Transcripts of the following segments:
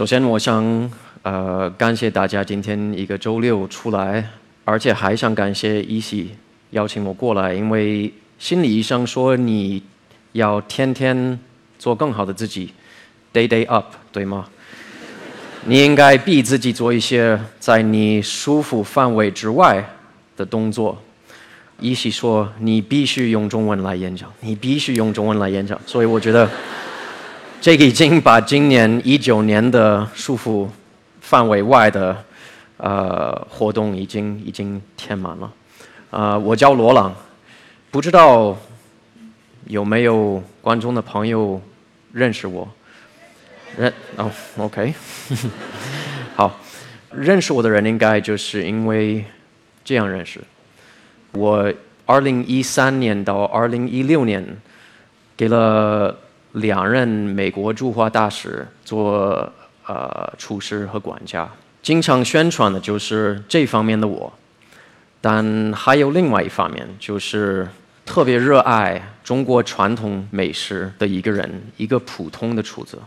首先，我想呃感谢大家今天一个周六出来，而且还想感谢一喜邀请我过来，因为心理医生说你要天天做更好的自己，day day up，对吗？你应该逼自己做一些在你舒服范围之外的动作。一喜说你必须用中文来演讲，你必须用中文来演讲，所以我觉得。这个已经把今年一九年的束缚范围外的呃活动已经已经填满了。啊，我叫罗朗，不知道有没有观众的朋友认识我？认哦，OK，好，认识我的人应该就是因为这样认识。我二零一三年到二零一六年给了。两任美国驻华大使做呃厨师和管家，经常宣传的就是这方面的我，但还有另外一方面，就是特别热爱中国传统美食的一个人，一个普通的厨子。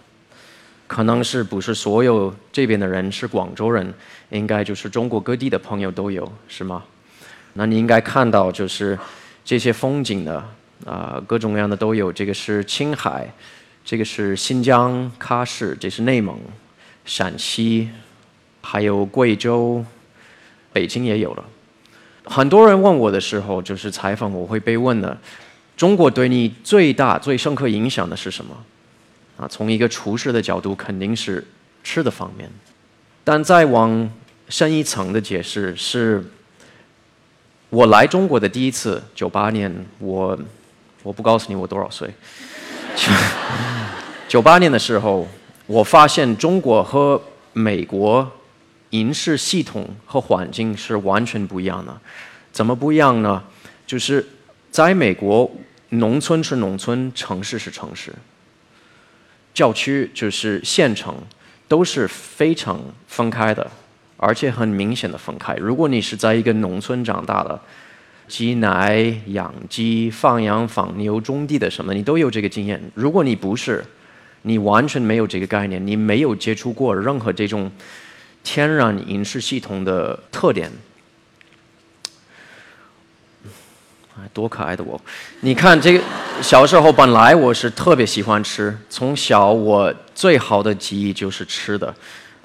可能是不是所有这边的人是广州人，应该就是中国各地的朋友都有，是吗？那你应该看到就是这些风景的。啊，各种各样的都有。这个是青海，这个是新疆喀什，这是内蒙、陕西，还有贵州、北京也有了。很多人问我的时候，就是采访我会被问的：中国对你最大、最深刻影响的是什么？啊，从一个厨师的角度，肯定是吃的方面。但再往深一层的解释是，我来中国的第一次，九八年我。我不告诉你我多少岁。九八年的时候，我发现中国和美国饮食系统和环境是完全不一样的。怎么不一样呢？就是在美国，农村是农村，城市是城市，郊区就是县城，都是非常分开的，而且很明显的分开。如果你是在一个农村长大的，挤奶、养鸡、放羊、放牛、种地的什么，你都有这个经验。如果你不是，你完全没有这个概念，你没有接触过任何这种天然饮食系统的特点。多可爱的我！你看这个，小时候本来我是特别喜欢吃，从小我最好的记忆就是吃的。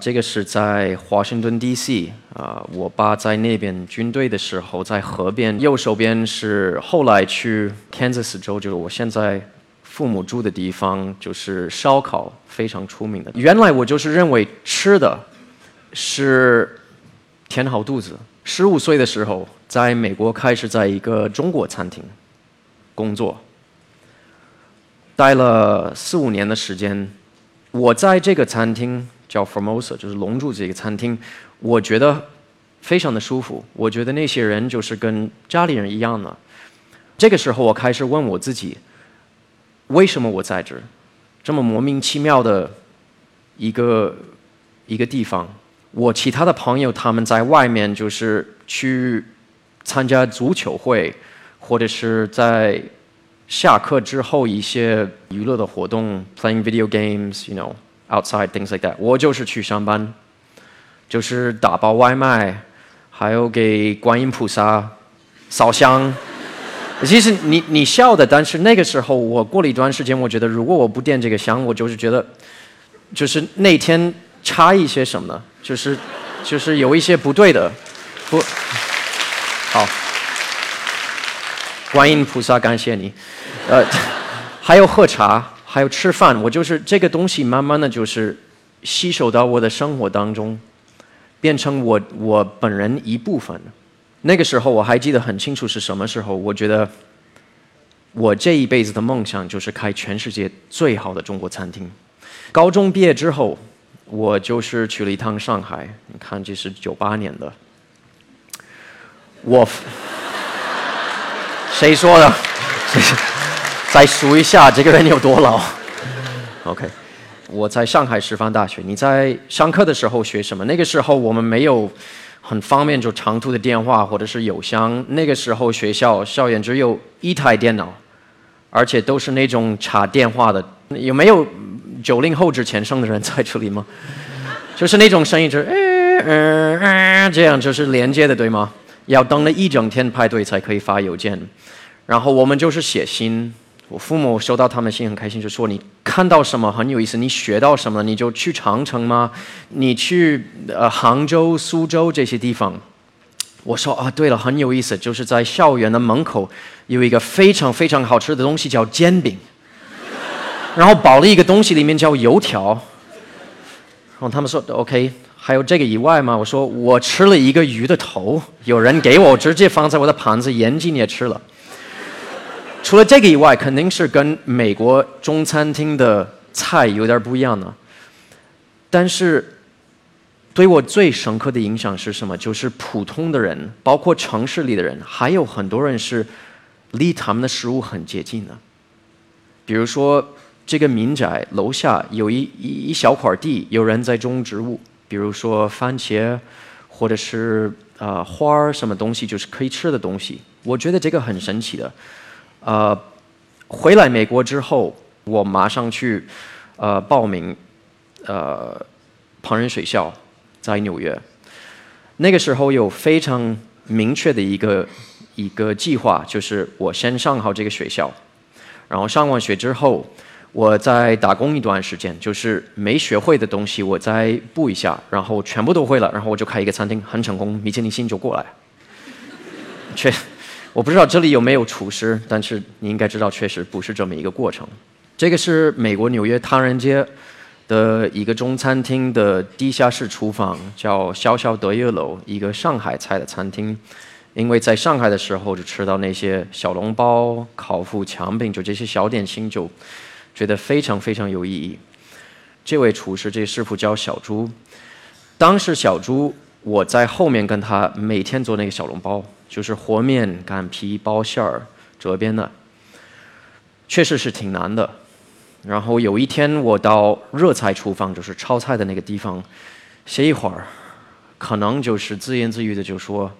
这个是在华盛顿 D.C. 啊，我爸在那边军队的时候，在河边。右手边是后来去 Kansas 州，就是我现在父母住的地方，就是烧烤非常出名的。原来我就是认为吃的是填好肚子。十五岁的时候，在美国开始在一个中国餐厅工作，待了四五年的时间。我在这个餐厅。叫 Formosa，就是龙柱这个餐厅，我觉得非常的舒服。我觉得那些人就是跟家里人一样的。这个时候，我开始问我自己：为什么我在这？这么莫名其妙的一个一个地方。我其他的朋友他们在外面就是去参加足球会，或者是在下课之后一些娱乐的活动，playing video games，you know。Outside things like that，我就是去上班，就是打包外卖，还有给观音菩萨烧香。其实你你笑的，但是那个时候我过了一段时间，我觉得如果我不点这个香，我就是觉得，就是那天差一些什么呢？就是就是有一些不对的，不好。观音菩萨，感谢你。呃，还有喝茶。还有吃饭，我就是这个东西，慢慢的就是吸收到我的生活当中，变成我我本人一部分。那个时候我还记得很清楚是什么时候，我觉得我这一辈子的梦想就是开全世界最好的中国餐厅。高中毕业之后，我就是去了一趟上海，你看这是九八年的，我 谁说的？谢谢再数一下这个人有多老。OK，我在上海师范大学。你在上课的时候学什么？那个时候我们没有很方便就长途的电话或者是邮箱。那个时候学校校园只有一台电脑，而且都是那种插电话的。有没有九零后之前生的人在这里吗？就是那种声音，就是嗯嗯嗯，这样就是连接的，对吗？要等了一整天排队才可以发邮件，然后我们就是写信。我父母收到他们信很开心，就说你看到什么很有意思，你学到什么，你就去长城吗？你去呃杭州、苏州这些地方。我说啊，对了，很有意思，就是在校园的门口有一个非常非常好吃的东西叫煎饼，然后包了一个东西里面叫油条。然后他们说 OK，还有这个以外吗？我说我吃了一个鱼的头，有人给我直接放在我的盘子，眼睛也吃了。除了这个以外，肯定是跟美国中餐厅的菜有点不一样的。但是，对我最深刻的影响是什么？就是普通的人，包括城市里的人，还有很多人是离他们的食物很接近的。比如说，这个民宅楼下有一一一小块地，有人在种植物，比如说番茄，或者是啊花儿什么东西，就是可以吃的东西。我觉得这个很神奇的。呃，回来美国之后，我马上去呃报名呃烹饪学校，在纽约。那个时候有非常明确的一个一个计划，就是我先上好这个学校，然后上完学之后，我再打工一段时间，就是没学会的东西我再补一下，然后全部都会了，然后我就开一个餐厅，很成功，米其林星就过来。确。我不知道这里有没有厨师，但是你应该知道，确实不是这么一个过程。这个是美国纽约唐人街的一个中餐厅的地下室厨房，叫小小德月楼，一个上海菜的餐厅。因为在上海的时候就吃到那些小笼包、烤麸、墙饼，就这些小点心，就觉得非常非常有意义。这位厨师，这师傅叫小朱。当时小朱，我在后面跟他每天做那个小笼包。就是和面、擀皮、包馅儿、这边的，确实是挺难的。然后有一天我到热菜厨房，就是炒菜的那个地方，歇一会儿，可能就是自言自语的就说：“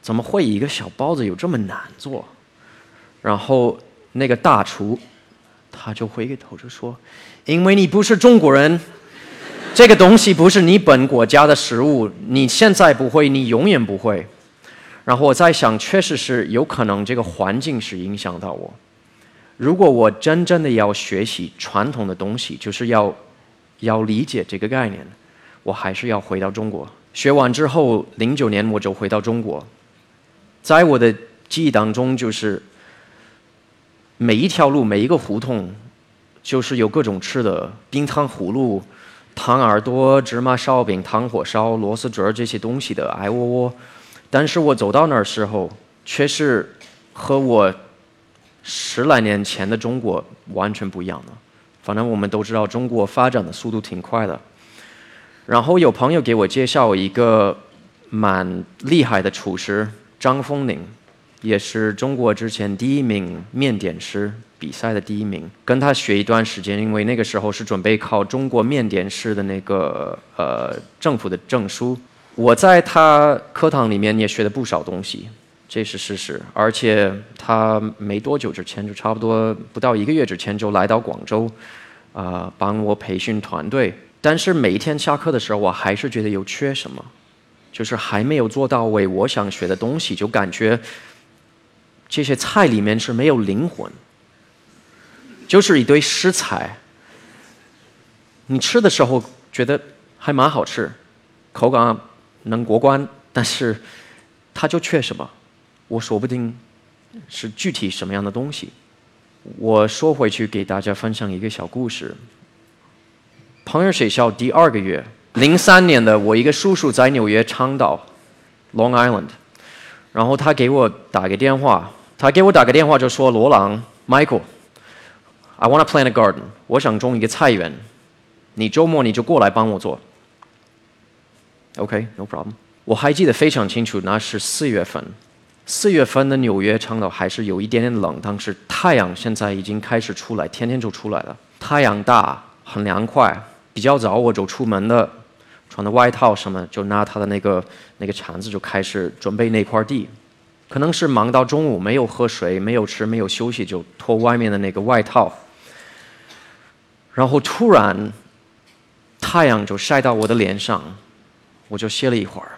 怎么会一个小包子有这么难做？”然后那个大厨他就回过头就说：“因为你不是中国人，这个东西不是你本国家的食物，你现在不会，你永远不会。”然后我在想，确实是有可能这个环境是影响到我。如果我真正的要学习传统的东西，就是要要理解这个概念，我还是要回到中国。学完之后，零九年我就回到中国。在我的记忆当中，就是每一条路、每一个胡同，就是有各种吃的：冰糖葫芦、糖耳朵、芝麻烧饼、糖火烧、螺丝卷这些东西的，哎窝窝。但是我走到那儿时候，却是和我十来年前的中国完全不一样了。反正我们都知道，中国发展的速度挺快的。然后有朋友给我介绍一个蛮厉害的厨师张丰宁，也是中国之前第一名面点师比赛的第一名。跟他学一段时间，因为那个时候是准备考中国面点师的那个呃政府的证书。我在他课堂里面也学了不少东西，这是事实。而且他没多久之前，就差不多不到一个月之前就来到广州，啊，帮我培训团队。但是每一天下课的时候，我还是觉得有缺什么，就是还没有做到位我想学的东西，就感觉这些菜里面是没有灵魂，就是一堆食材。你吃的时候觉得还蛮好吃，口感。能过关，但是他就缺什么？我说不定是具体什么样的东西。我说回去给大家分享一个小故事。朋友学校第二个月，零三年的我一个叔叔在纽约长岛 （Long Island），然后他给我打个电话，他给我打个电话就说：“罗朗，Michael，I want to plant a garden，我想种一个菜园，你周末你就过来帮我做。” OK，no problem。我还记得非常清楚，那是四月份。四月份的纽约长岛还是有一点点冷，但是太阳现在已经开始出来，天天就出来了。太阳大，很凉快。比较早我就出门的，穿的外套什么，就拿他的那个那个铲子就开始准备那块地。可能是忙到中午，没有喝水，没有吃，没有休息，就脱外面的那个外套。然后突然。太阳就晒到我的脸上，我就歇了一会儿，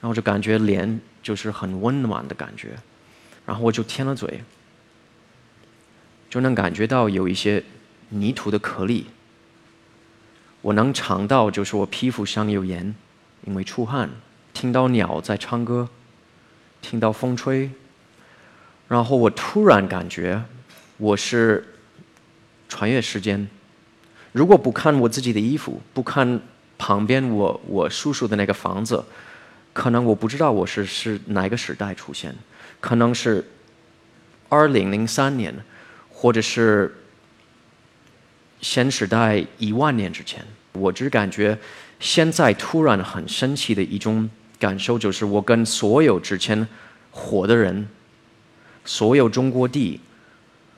然后就感觉脸就是很温暖的感觉，然后我就舔了嘴，就能感觉到有一些泥土的颗粒，我能尝到就是我皮肤上有盐，因为出汗，听到鸟在唱歌，听到风吹，然后我突然感觉我是穿越时间。如果不看我自己的衣服，不看旁边我我叔叔的那个房子，可能我不知道我是是哪个时代出现，可能是二零零三年，或者是先时代一万年之前。我只感觉现在突然很神奇的一种感受，就是我跟所有之前活的人，所有中国地，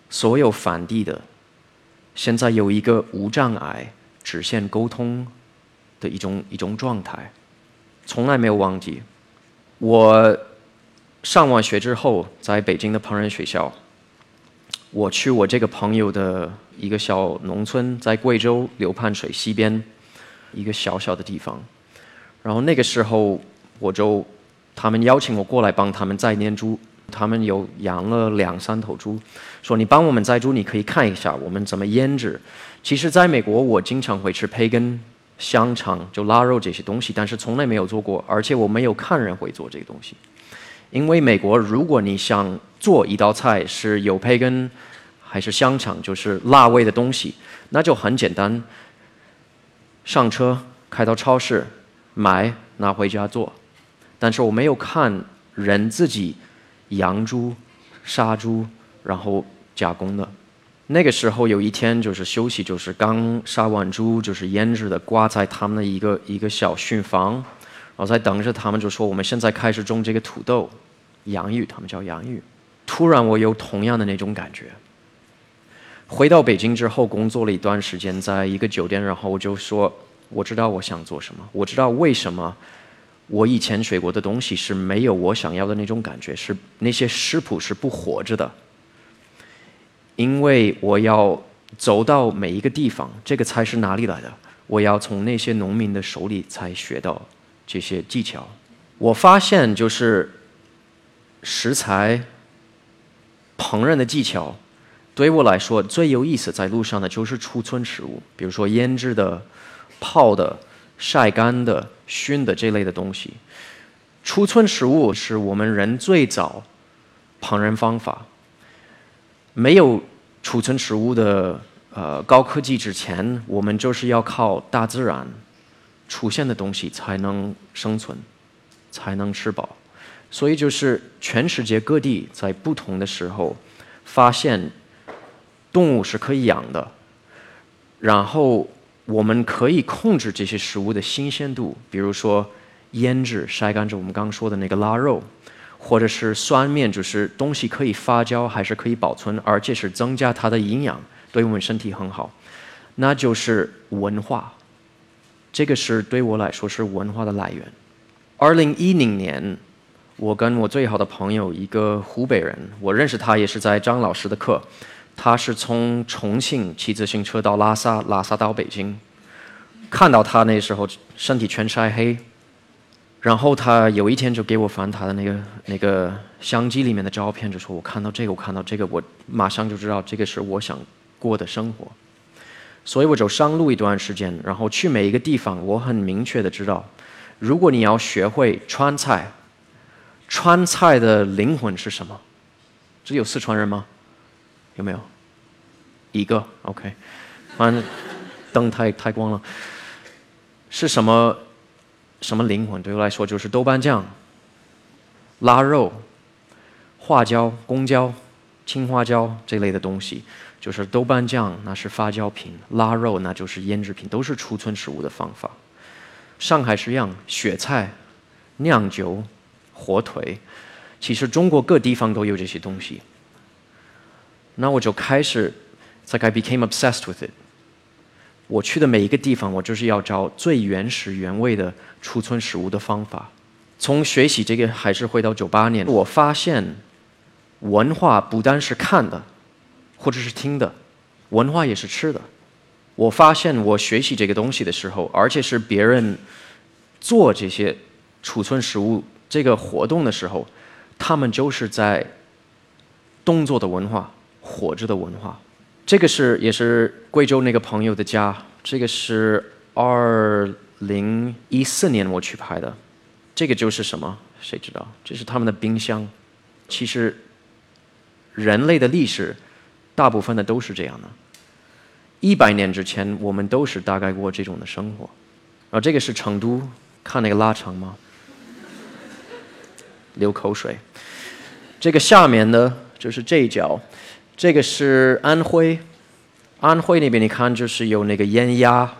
所有反地的。现在有一个无障碍、直线沟通的一种一种状态，从来没有忘记。我上完学之后，在北京的烹饪学校，我去我这个朋友的一个小农村，在贵州流盘水西边一个小小的地方。然后那个时候，我就他们邀请我过来帮他们再念猪。他们有养了两三头猪，说你帮我们宰猪，你可以看一下我们怎么腌制。其实，在美国，我经常会吃培根、香肠、就腊肉这些东西，但是从来没有做过，而且我没有看人会做这个东西。因为美国，如果你想做一道菜是有培根还是香肠，就是辣味的东西，那就很简单，上车开到超市买拿回家做。但是我没有看人自己。养猪、杀猪，然后加工的。那个时候有一天就是休息，就是刚杀完猪，就是腌制的，挂在他们的一个一个小熏房，然后在等着他们，就说我们现在开始种这个土豆、洋芋，他们叫洋芋。突然我有同样的那种感觉。回到北京之后，工作了一段时间，在一个酒店，然后我就说，我知道我想做什么，我知道为什么。我以前学过的东西是没有我想要的那种感觉，是那些食谱是不活着的，因为我要走到每一个地方，这个菜是哪里来的？我要从那些农民的手里才学到这些技巧。我发现就是食材、烹饪的技巧，对我来说最有意思，在路上的就是储存食物，比如说腌制的、泡的。晒干的、熏的这类的东西，储存食物是我们人最早烹饪方法。没有储存食物的呃高科技之前，我们就是要靠大自然出现的东西才能生存，才能吃饱。所以就是全世界各地在不同的时候发现动物是可以养的，然后。我们可以控制这些食物的新鲜度，比如说腌制、晒干，就我们刚刚说的那个腊肉，或者是酸面，就是东西可以发酵，还是可以保存，而且是增加它的营养，对我们身体很好。那就是文化，这个是对我来说是文化的来源。二零一零年，我跟我最好的朋友一个湖北人，我认识他也是在张老师的课。他是从重庆骑自行车到拉萨，拉萨到北京。看到他那时候身体全晒黑，然后他有一天就给我翻他的那个那个相机里面的照片，就说我看到这个，我看到这个，我马上就知道这个是我想过的生活。所以我就上路一段时间，然后去每一个地方，我很明确的知道，如果你要学会川菜，川菜的灵魂是什么？只有四川人吗？有没有？一个 OK，反正灯太太光了。是什么？什么灵魂？对我来说就是豆瓣酱、腊肉、花椒、公椒、青花椒这类的东西。就是豆瓣酱那是发酵品，腊肉那就是腌制品，都是储存食物的方法。上海是一样，雪菜、酿酒、火腿，其实中国各地方都有这些东西。那我就开始，在 I became obsessed with it。我去的每一个地方，我就是要找最原始原味的储存食物的方法。从学习这个，还是回到九八年，我发现文化不单是看的，或者是听的，文化也是吃的。我发现我学习这个东西的时候，而且是别人做这些储存食物这个活动的时候，他们就是在动作的文化、活着的文化。这个是也是贵州那个朋友的家，这个是二零一四年我去拍的。这个就是什么？谁知道？这是他们的冰箱。其实人类的历史大部分的都是这样的。一百年之前，我们都是大概过这种的生活。然后，这个是成都，看那个腊肠吗？流口水。这个下面呢，就是这一角。这个是安徽，安徽那边你看就是有那个腌鸭、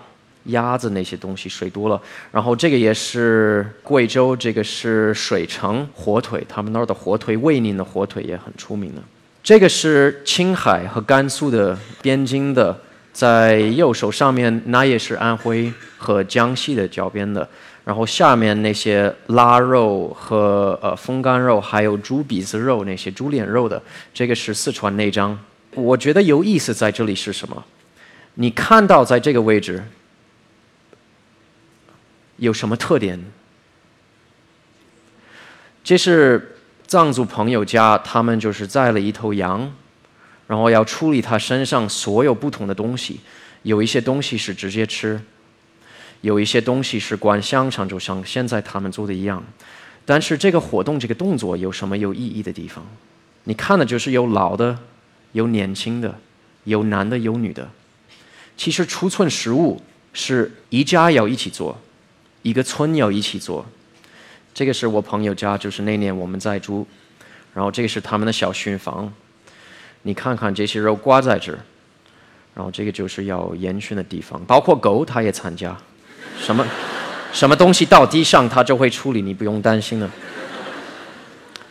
鸭子那些东西，水多了。然后这个也是贵州，这个是水城火腿，他们那儿的火腿，卫宁的火腿也很出名的。这个是青海和甘肃的边境的，在右手上面那也是安徽和江西的交边的。然后下面那些腊肉和呃风干肉，还有猪鼻子肉那些猪脸肉的，这个是四川内张。我觉得有意思在这里是什么？你看到在这个位置有什么特点？这是藏族朋友家，他们就是宰了一头羊，然后要处理它身上所有不同的东西，有一些东西是直接吃。有一些东西是关香肠，就像现在他们做的一样。但是这个活动、这个动作有什么有意义的地方？你看的就是有老的，有年轻的，有男的，有女的。其实储存食物是一家要一起做，一个村要一起做。这个是我朋友家，就是那年我们在住，然后这个是他们的小熏房。你看看这些肉挂在这儿，然后这个就是要烟熏的地方，包括狗它也参加。什么什么东西到地上，它就会处理，你不用担心了。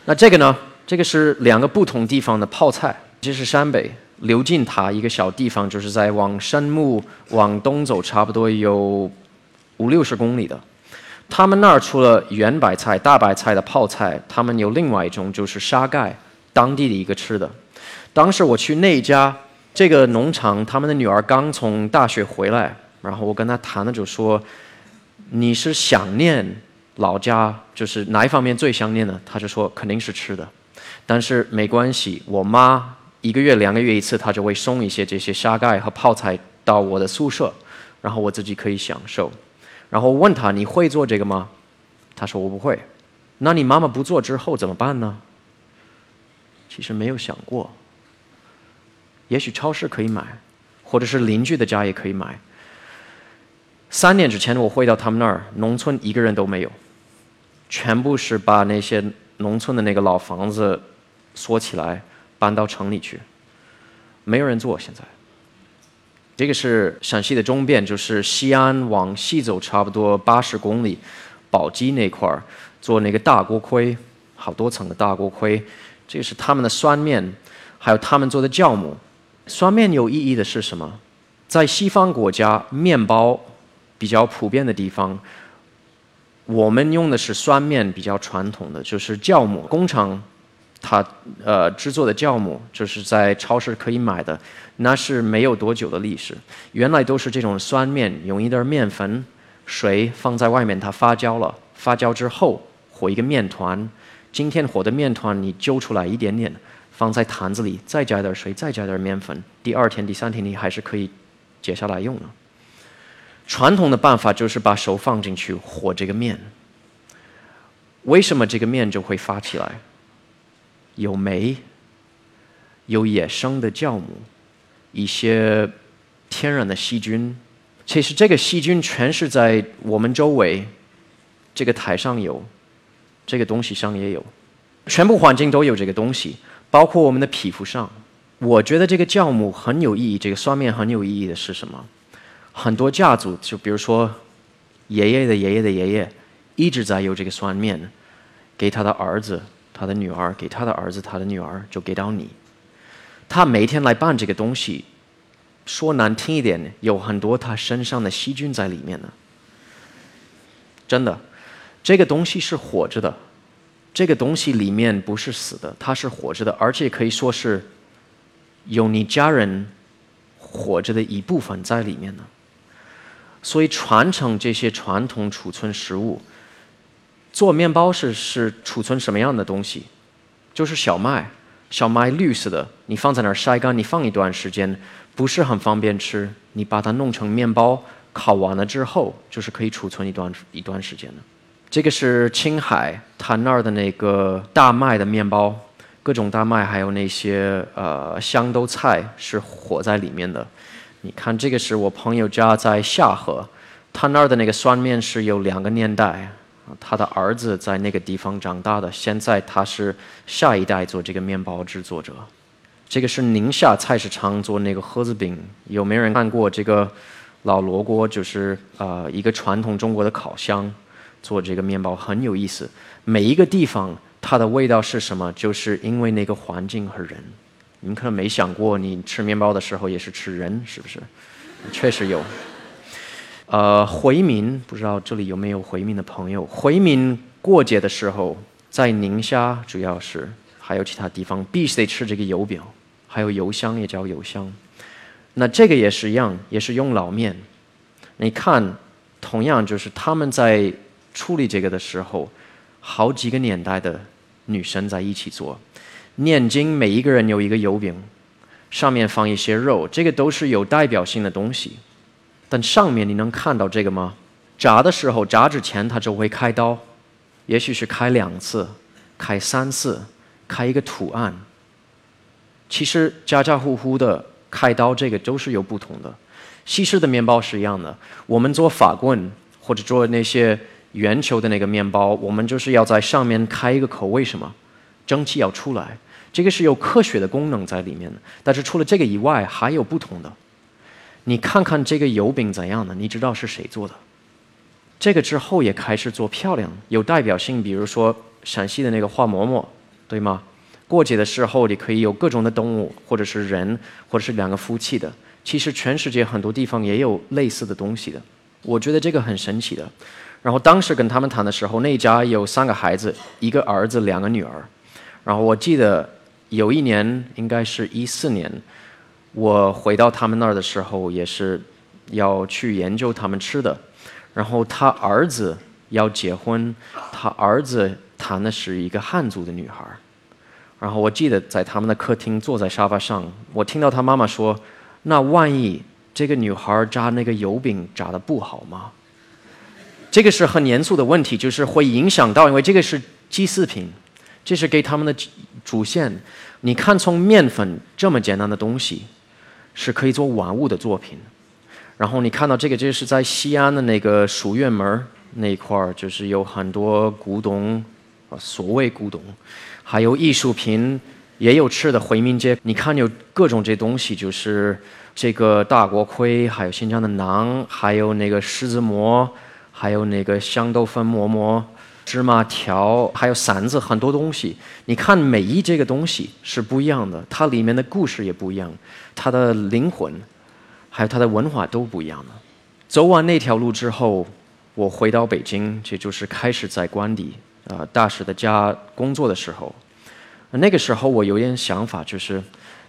那这个呢？这个是两个不同地方的泡菜。这是山北刘进塔一个小地方，就是在往山木往东走，差不多有五六十公里的。他们那儿除了圆白菜、大白菜的泡菜，他们有另外一种，就是沙盖，当地的一个吃的。当时我去那家这个农场，他们的女儿刚从大学回来。然后我跟他谈了，就说：“你是想念老家，就是哪一方面最想念呢？”他就说：“肯定是吃的，但是没关系，我妈一个月、两个月一次，她就会送一些这些沙盖和泡菜到我的宿舍，然后我自己可以享受。”然后问他：“你会做这个吗？”他说：“我不会。”那你妈妈不做之后怎么办呢？其实没有想过，也许超市可以买，或者是邻居的家也可以买。三年之前，我回到他们那儿，农村一个人都没有，全部是把那些农村的那个老房子锁起来，搬到城里去，没有人做。现在，这个是陕西的中边，就是西安往西走差不多八十公里，宝鸡那块儿做那个大锅盔，好多层的大锅盔。这个是他们的酸面，还有他们做的酵母。酸面有意义的是什么？在西方国家，面包。比较普遍的地方，我们用的是酸面，比较传统的就是酵母工厂，它呃制作的酵母就是在超市可以买的，那是没有多久的历史。原来都是这种酸面，用一点面粉、水放在外面，它发酵了，发酵之后和一个面团。今天和的面团你揪出来一点点，放在坛子里，再加点水，再加点面粉，第二天、第三天你还是可以接下来用的。传统的办法就是把手放进去和这个面。为什么这个面就会发起来？有酶，有野生的酵母，一些天然的细菌。其实这个细菌全是在我们周围，这个台上有，这个东西上也有，全部环境都有这个东西，包括我们的皮肤上。我觉得这个酵母很有意义，这个酸面很有意义的是什么？很多家族，就比如说爷爷的爷爷的爷爷，一直在有这个酸面，给他的儿子、他的女儿，给他的儿子、他的女儿，就给到你。他每天来办这个东西，说难听一点，有很多他身上的细菌在里面呢。真的，这个东西是活着的，这个东西里面不是死的，它是活着的，而且可以说是有你家人。活着的一部分在里面呢。所以传承这些传统储存食物，做面包是是储存什么样的东西？就是小麦，小麦绿色的，你放在那儿晒干，你放一段时间，不是很方便吃。你把它弄成面包，烤完了之后，就是可以储存一段一段时间的。这个是青海他那儿的那个大麦的面包，各种大麦，还有那些呃香豆菜是活在里面的。你看，这个是我朋友家在下河，他那儿的那个酸面是有两个年代，他的儿子在那个地方长大的，现在他是下一代做这个面包制作者。这个是宁夏菜市场做那个盒子饼，有没有人看过这个老罗锅？就是呃一个传统中国的烤箱做这个面包很有意思。每一个地方它的味道是什么？就是因为那个环境和人。你们可能没想过，你吃面包的时候也是吃人，是不是？确实有。呃，回民不知道这里有没有回民的朋友？回民过节的时候，在宁夏主要是，还有其他地方必须得吃这个油饼，还有油香也叫油香。那这个也是一样，也是用老面。你看，同样就是他们在处理这个的时候，好几个年代的女生在一起做。念经，每一个人有一个油饼，上面放一些肉，这个都是有代表性的东西。但上面你能看到这个吗？炸的时候，炸之前他就会开刀，也许是开两次，开三次，开一个图案。其实家家户户的开刀，这个都是有不同的。西式的面包是一样的，我们做法棍或者做那些圆球的那个面包，我们就是要在上面开一个口，为什么？蒸汽要出来。这个是有科学的功能在里面的，但是除了这个以外，还有不同的。你看看这个油饼怎样的？你知道是谁做的？这个之后也开始做漂亮、有代表性，比如说陕西的那个花馍馍，对吗？过节的时候你可以有各种的动物，或者是人，或者是两个夫妻的。其实全世界很多地方也有类似的东西的。我觉得这个很神奇的。然后当时跟他们谈的时候，那家有三个孩子，一个儿子，两个女儿。然后我记得。有一年，应该是一四年，我回到他们那儿的时候，也是要去研究他们吃的。然后他儿子要结婚，他儿子谈的是一个汉族的女孩儿。然后我记得在他们的客厅坐在沙发上，我听到他妈妈说：“那万一这个女孩炸那个油饼炸的不好吗？”这个是很严肃的问题，就是会影响到，因为这个是祭祀品。这是给他们的主线。你看，从面粉这么简单的东西，是可以做玩物的作品。然后你看到这个，这是在西安的那个书院门那一块，就是有很多古董，所谓古董，还有艺术品，也有吃的。回民街，你看有各种这东西，就是这个大锅盔，还有新疆的馕，还有那个狮子馍，还有那个香豆粉馍馍。芝麻条，还有馓子，很多东西。你看，每一这个东西是不一样的，它里面的故事也不一样，它的灵魂，还有它的文化都不一样的。走完那条路之后，我回到北京，这就是开始在官邸啊大使的家工作的时候。那个时候我有点想法，就是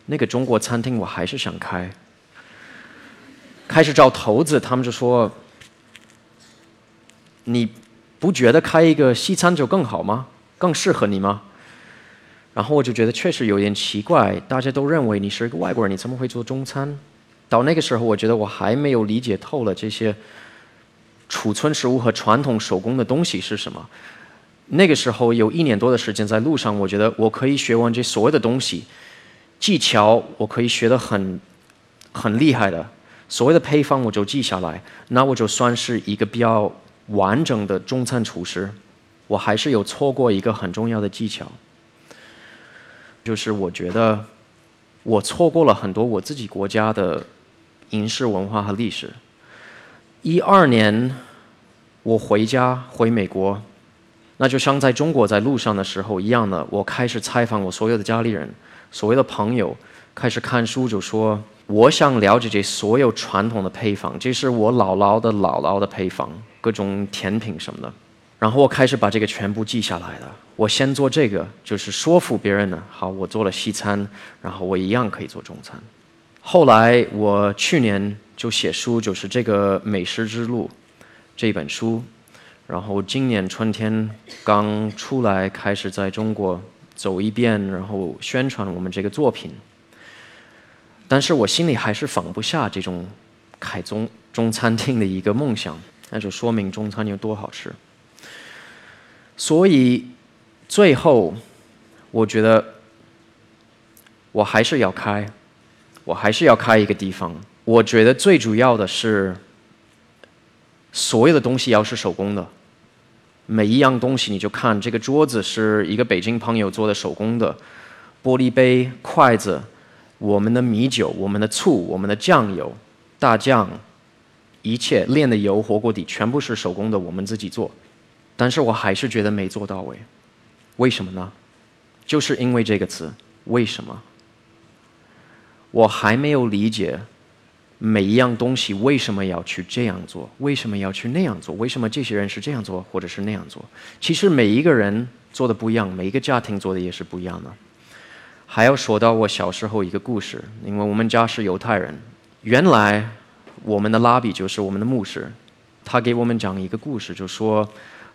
那个中国餐厅我还是想开。开始找投资，他们就说你。不觉得开一个西餐就更好吗？更适合你吗？然后我就觉得确实有点奇怪，大家都认为你是一个外国人，你怎么会做中餐？到那个时候，我觉得我还没有理解透了这些储存食物和传统手工的东西是什么。那个时候有一年多的时间在路上，我觉得我可以学完这所有的东西，技巧我可以学得很很厉害的，所谓的配方我就记下来，那我就算是一个比较。完整的中餐厨师，我还是有错过一个很重要的技巧，就是我觉得我错过了很多我自己国家的饮食文化和历史。一二年我回家回美国，那就像在中国在路上的时候一样的，我开始采访我所有的家里人、所谓的朋友，开始看书，就说我想了解这所有传统的配方，这是我姥姥的姥姥的配方。各种甜品什么的，然后我开始把这个全部记下来了。我先做这个，就是说服别人呢。好，我做了西餐，然后我一样可以做中餐。后来我去年就写书，就是这个《美食之路》这本书，然后今年春天刚出来，开始在中国走一遍，然后宣传我们这个作品。但是我心里还是放不下这种开中中餐厅的一个梦想，那就说明中餐有多好吃。所以最后，我觉得我还是要开。我还是要开一个地方。我觉得最主要的是，所有的东西要是手工的，每一样东西你就看这个桌子是一个北京朋友做的手工的，玻璃杯、筷子、我们的米酒、我们的醋、我们的酱油、大酱，一切炼的油、火锅底全部是手工的，我们自己做。但是我还是觉得没做到位，为什么呢？就是因为这个词，为什么？我还没有理解每一样东西为什么要去这样做，为什么要去那样做，为什么这些人是这样做或者是那样做？其实每一个人做的不一样，每一个家庭做的也是不一样的。还要说到我小时候一个故事，因为我们家是犹太人，原来我们的拉比就是我们的牧师，他给我们讲一个故事，就说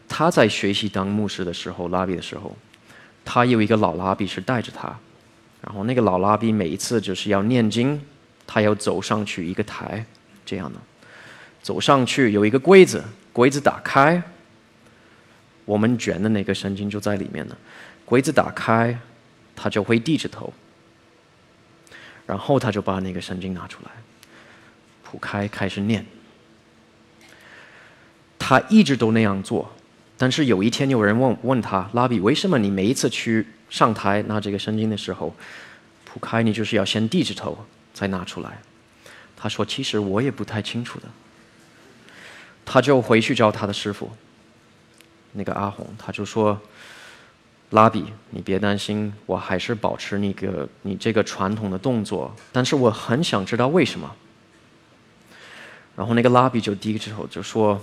他在学习当牧师的时候，拉比的时候，他有一个老拉比是带着他。然后那个老拉比每一次就是要念经，他要走上去一个台，这样的，走上去有一个柜子，柜子打开，我们卷的那个圣经就在里面呢。柜子打开，他就会低着头，然后他就把那个圣经拿出来，铺开开始念。他一直都那样做，但是有一天有人问问他拉比，为什么你每一次去？上台拿这个圣经的时候，铺开你就是要先低着头再拿出来。他说：“其实我也不太清楚的。”他就回去找他的师傅，那个阿红，他就说：“拉比，你别担心，我还是保持那个你这个传统的动作，但是我很想知道为什么。”然后那个拉比就低着头就说：“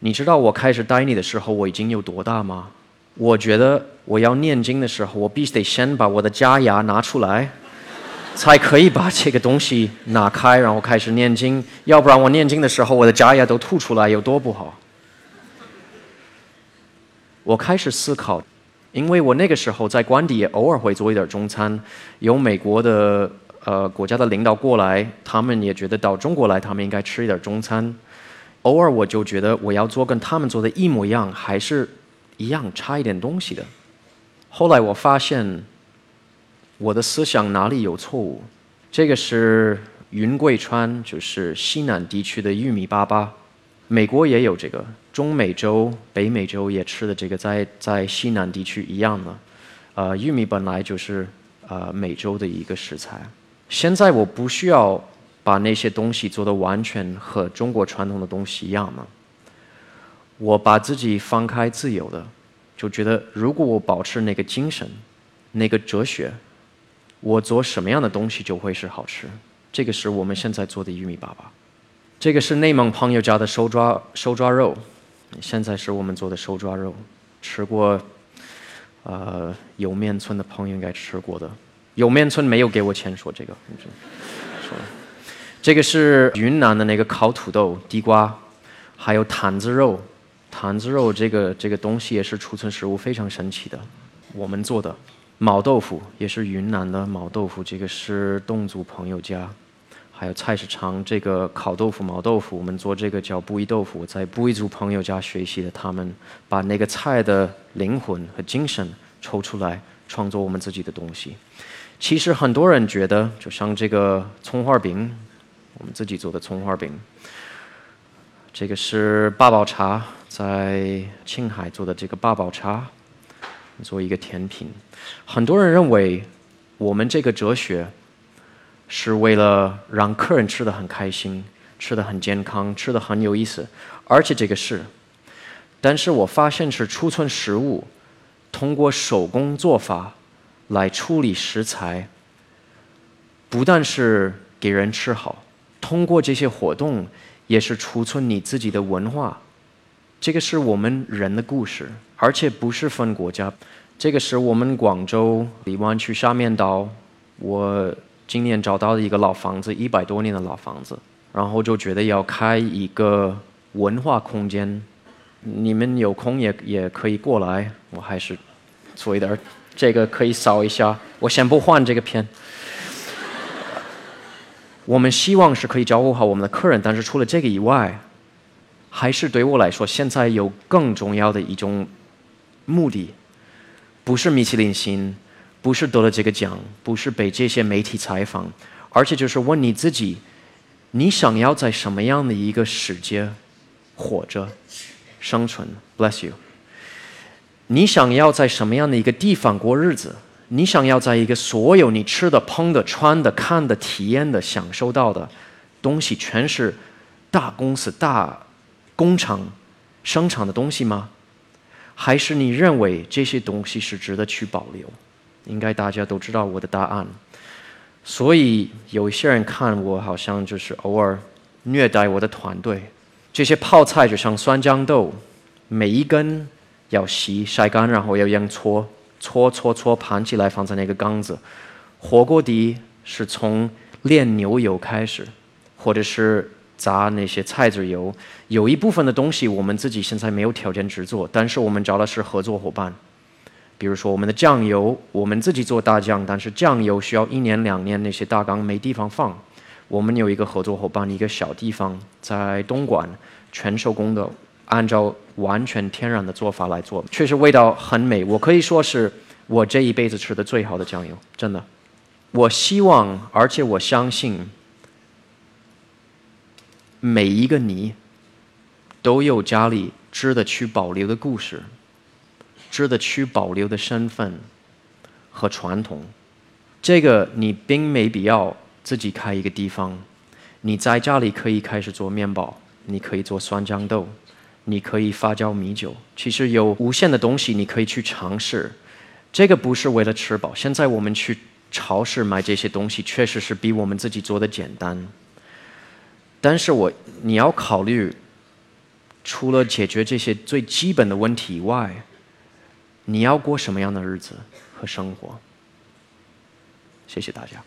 你知道我开始带你的时候我已经有多大吗？”我觉得我要念经的时候，我必须得先把我的假牙拿出来，才可以把这个东西拿开，然后开始念经。要不然我念经的时候，我的假牙都吐出来，有多不好？我开始思考，因为我那个时候在官邸也偶尔会做一点中餐，有美国的呃国家的领导过来，他们也觉得到中国来，他们应该吃一点中餐。偶尔我就觉得我要做跟他们做的一模一样，还是。一样差一点东西的。后来我发现，我的思想哪里有错误？这个是云贵川，就是西南地区的玉米粑粑。美国也有这个，中美洲、北美洲也吃的这个，在在西南地区一样的。呃，玉米本来就是呃美洲的一个食材。现在我不需要把那些东西做的完全和中国传统的东西一样了。我把自己放开自由的，就觉得如果我保持那个精神，那个哲学，我做什么样的东西就会是好吃。这个是我们现在做的玉米粑粑，这个是内蒙朋友家的手抓手抓肉，现在是我们做的手抓肉。吃过，呃，有面村的朋友应该吃过的，有面村没有给我钱说这个，这个是云南的那个烤土豆、地瓜，还有坛子肉。坛子肉这个这个东西也是储存食物非常神奇的。我们做的毛豆腐也是云南的毛豆腐，这个是侗族朋友家。还有菜市场这个烤豆腐、毛豆腐，我们做这个叫布依豆腐，在布依族朋友家学习的。他们把那个菜的灵魂和精神抽出来，创作我们自己的东西。其实很多人觉得，就像这个葱花饼，我们自己做的葱花饼。这个是八宝茶。在青海做的这个八宝茶，做一个甜品。很多人认为我们这个哲学是为了让客人吃的很开心，吃的很健康，吃的很有意思，而且这个是。但是我发现是储存食物，通过手工做法来处理食材，不但是给人吃好，通过这些活动也是储存你自己的文化。这个是我们人的故事，而且不是分国家。这个是我们广州荔湾区沙面岛，我今年找到了一个老房子，一百多年的老房子，然后就觉得要开一个文化空间。你们有空也也可以过来，我还是做一点这个可以扫一下。我先不换这个片。我们希望是可以照顾好我们的客人，但是除了这个以外，还是对我来说，现在有更重要的一种目的，不是米其林星，不是得了这个奖，不是被这些媒体采访，而且就是问你自己：你想要在什么样的一个世界活着？生存，bless you。你想要在什么样的一个地方过日子？你想要在一个所有你吃的、碰的、穿的、看的、体验的、享受到的东西，全是大公司、大工厂生产的东西吗？还是你认为这些东西是值得去保留？应该大家都知道我的答案。所以有一些人看我好像就是偶尔虐待我的团队。这些泡菜就像酸豇豆，每一根要洗晒干，然后要用搓搓搓搓盘起来放在那个缸子。火锅底是从炼牛油开始，或者是炸那些菜籽油。有一部分的东西我们自己现在没有条件制作，但是我们找的是合作伙伴。比如说我们的酱油，我们自己做大酱，但是酱油需要一年两年，那些大缸没地方放。我们有一个合作伙伴，一个小地方在东莞，全手工的，按照完全天然的做法来做，确实味道很美。我可以说是我这一辈子吃的最好的酱油，真的。我希望，而且我相信，每一个你都有家里值得去保留的故事，值得去保留的身份和传统。这个你并没必要。自己开一个地方，你在家里可以开始做面包，你可以做酸豇豆，你可以发酵米酒。其实有无限的东西你可以去尝试。这个不是为了吃饱。现在我们去超市买这些东西，确实是比我们自己做的简单。但是我你要考虑，除了解决这些最基本的问题以外，你要过什么样的日子和生活？谢谢大家。